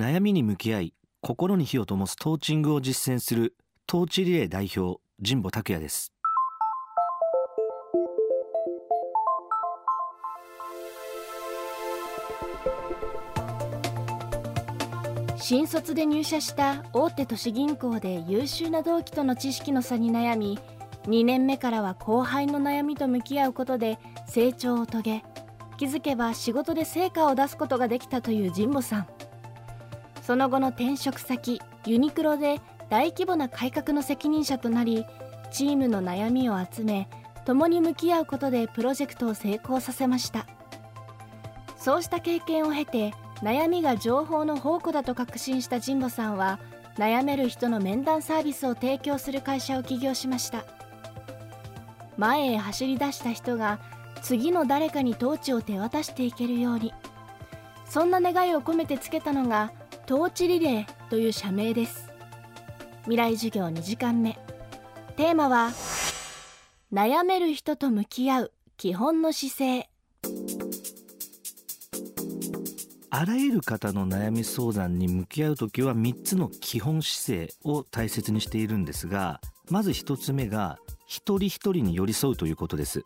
悩みに向き合い心に火を灯すトーチングを実践するトーチリレー代表神保拓也です。新卒で入社した大手都市銀行で優秀な同期との知識の差に悩み2年目からは後輩の悩みと向き合うことで成長を遂げ気づけば仕事で成果を出すことができたという神保さん。その後の転職先ユニクロで大規模な改革の責任者となりチームの悩みを集め共に向き合うことでプロジェクトを成功させました。そうした経験を経て悩みが情報の宝庫だと確信した神保さんは悩める人の面談サービスを提供する会社を起業しました。前へ走り出した人が次の誰かにトーチを手渡していけるように。そんな願いを込めてつけたのがトーチリレーという社名です。未来授業2時間目。テーマは悩める人と向き合う基本の姿勢。あらゆる方の悩み相談に向き合う時は3つの基本姿勢を大切にしているんですがまず1つ目が一人一人に寄り添うということです。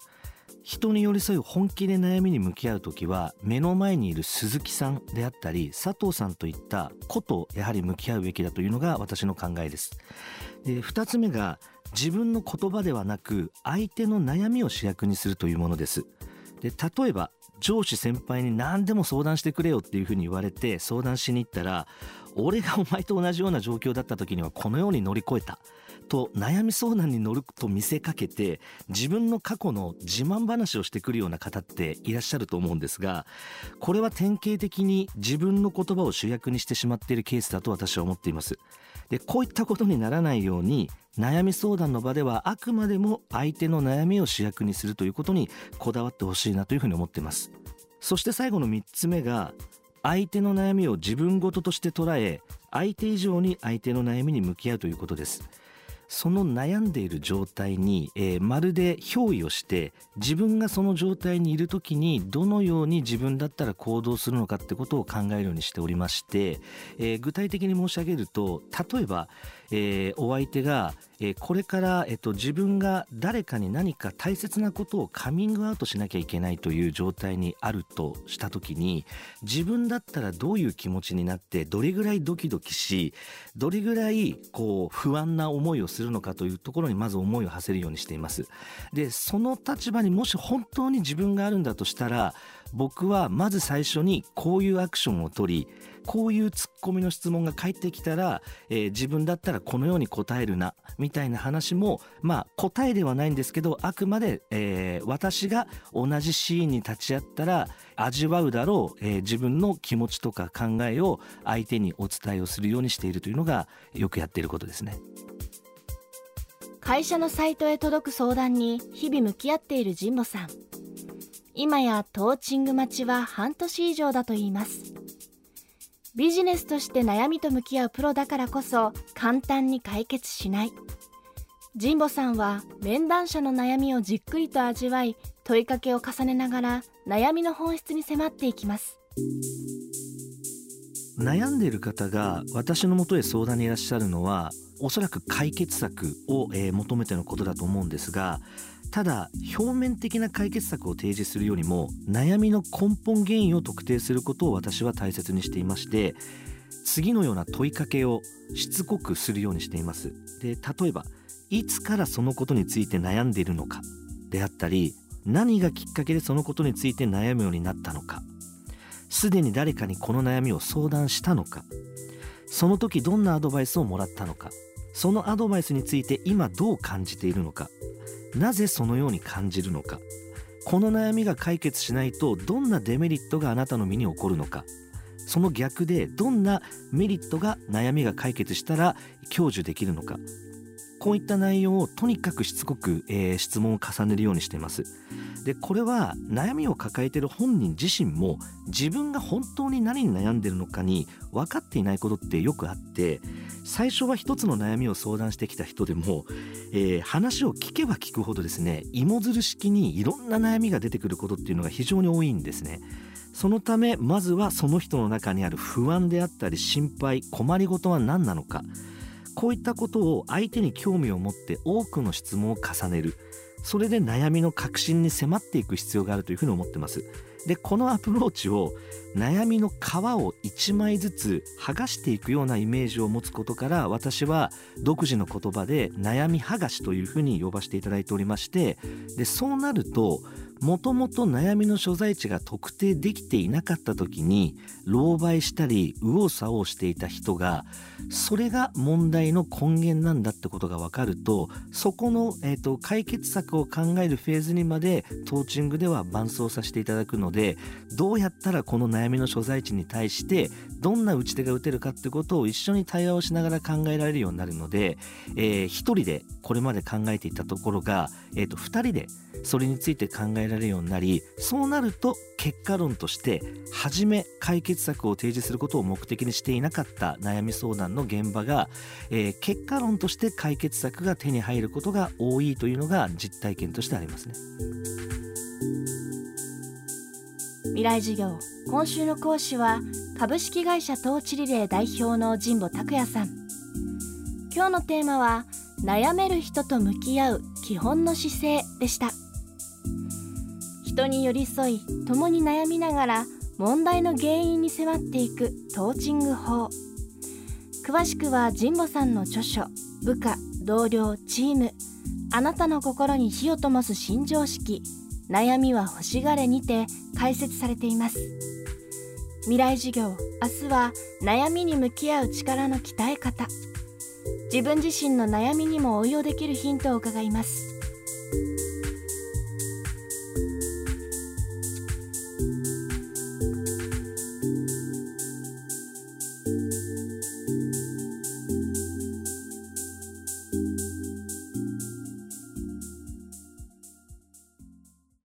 人に寄り添い本気で悩みに向き合う時は目の前にいる鈴木さんであったり佐藤さんといったことやはり向き合うべきだというのが私の考えです。で2つ目が自分の言葉ではなく相手の悩みを主役にするというものです。で例えば上司先輩に何でも相談してくれよっていうふうに言われて相談しに行ったら俺がお前と同じような状況だった時にはこのように乗り越えたと悩み相談に乗ると見せかけて自分の過去の自慢話をしてくるような方っていらっしゃると思うんですがこれは典型的に自分の言葉を主役にしてしまっているケースだと私は思っています。でこういったことにならないように悩み相談の場ではあくまでも相手の悩みを主役にするということにこだわってほしいなというふうに思っています。そして最後の3つ目が相手の悩みを自分事として捉え相手以上に相手の悩みに向き合うということです。その悩んでいる状態に、えー、まるで憑依をして自分がその状態にいる時にどのように自分だったら行動するのかってことを考えるようにしておりまして、えー、具体的に申し上げると例えば、えー、お相手が、えー、これから、えっと、自分が誰かに何か大切なことをカミングアウトしなきゃいけないという状態にあるとした時に自分だったらどういう気持ちになってどれぐらいドキドキしどれぐらいこう不安な思いをするのかというところにまず思いを馳せるようにしています。でその立場にもし本当に自分があるんだとしたら僕はまず最初にこういうアクションを取りこういうツッコミの質問が返ってきたら、えー、自分だったらこのように答えるなみたいな話もまあ答えではないんですけどあくまで、えー、私が同じシーンに立ち会ったら味わうだろう、えー、自分の気持ちとか考えを相手にお伝えをするようにしているというのがよくやっていることですね。会社のサイトへ届く相談に日々向き合っている神保さん。今やトーチング待ちは半年以上だといいます。ビジネスとして悩みと向き合うプロだからこそ簡単に解決しない。神保さんは面談者の悩みをじっくりと味わい問いかけを重ねながら悩みの本質に迫っていきます。悩んでいる方が私のもとへ相談にいらっしゃるのはおそらく解決策を、えー、求めてのことだと思うんですがただ表面的な解決策を提示するよりも悩みの根本原因を特定することを私は大切にしていまして次のような問いかけをしつこくするようにしています。で例えばいつからそのことについて悩んでいるのかであったり何がきっかけでそのことについて悩むようになったのかすでに誰かにこの悩みを相談したのか。その時どんなアドバイスをもらったのか。そのアドバイスについて今どう感じているのか。なぜそのように感じるのか。この悩みが解決しないとどんなデメリットがあなたの身に起こるのか。その逆でどんなメリットが悩みが解決したら享受できるのか。こういった内容をとにかくしつこく、えー、質問を重ねるようにしていますでこれは悩みを抱えている本人自身も自分が本当に何に悩んでるのかに分かっていないことってよくあって最初は一つの悩みを相談してきた人でも、えー、話を聞けば聞くほどですね芋づる式にいろんな悩みが出てくることっていうのが非常に多いんですね。そのためまずはその人の中にある不安であったり心配困りごとは何なのかこういったことを相手に興味を持って多くの質問を重ねる。それで悩みの核心に迫っていく必要があるというふうに思ってます。でこのアプローチを悩みの皮を1枚ずつ剥がしていくようなイメージを持つことから私は独自の言葉で悩み剥がしというふうに呼ばせていただいておりまして。でそうなるともともと悩みの所在地が特定できていなかった時に狼狽したり右往左往していた人がそれが問題の根源なんだってことが分かるとそこの、えーと、解決策を考えるフェーズにまでトーチングでは伴走させていただくのでどうやったらこの悩みの所在地に対してどんな打ち手が打てるかってことを一緒に対話をしながら考えられるようになるので、えー、1人でこれまで考えていたところが、えーと、と2人でそれについて考ええられるようになりそうなると結果論として初め解決策を提示することを目的にしていなかった悩み相談の現場が、えー、結果論として解決策が手に入ることが多いというのが実体験としてありますね。未来授業今週の講師は株式会社トーチリレー代表の神保拓也さん。今日のテーマは悩める人と向き合う基本の姿勢でした。人に寄り添い共に悩みながら問題の原因に迫っていくトーチング法。詳しくは神保さんの著書部下同僚チーム。あなたの心に火を灯す新常識。悩みは欲しがれにて解説されています。未来授業明日は悩みに向き合う力の鍛え方。自分自身の悩みにも応用できるヒントを伺います。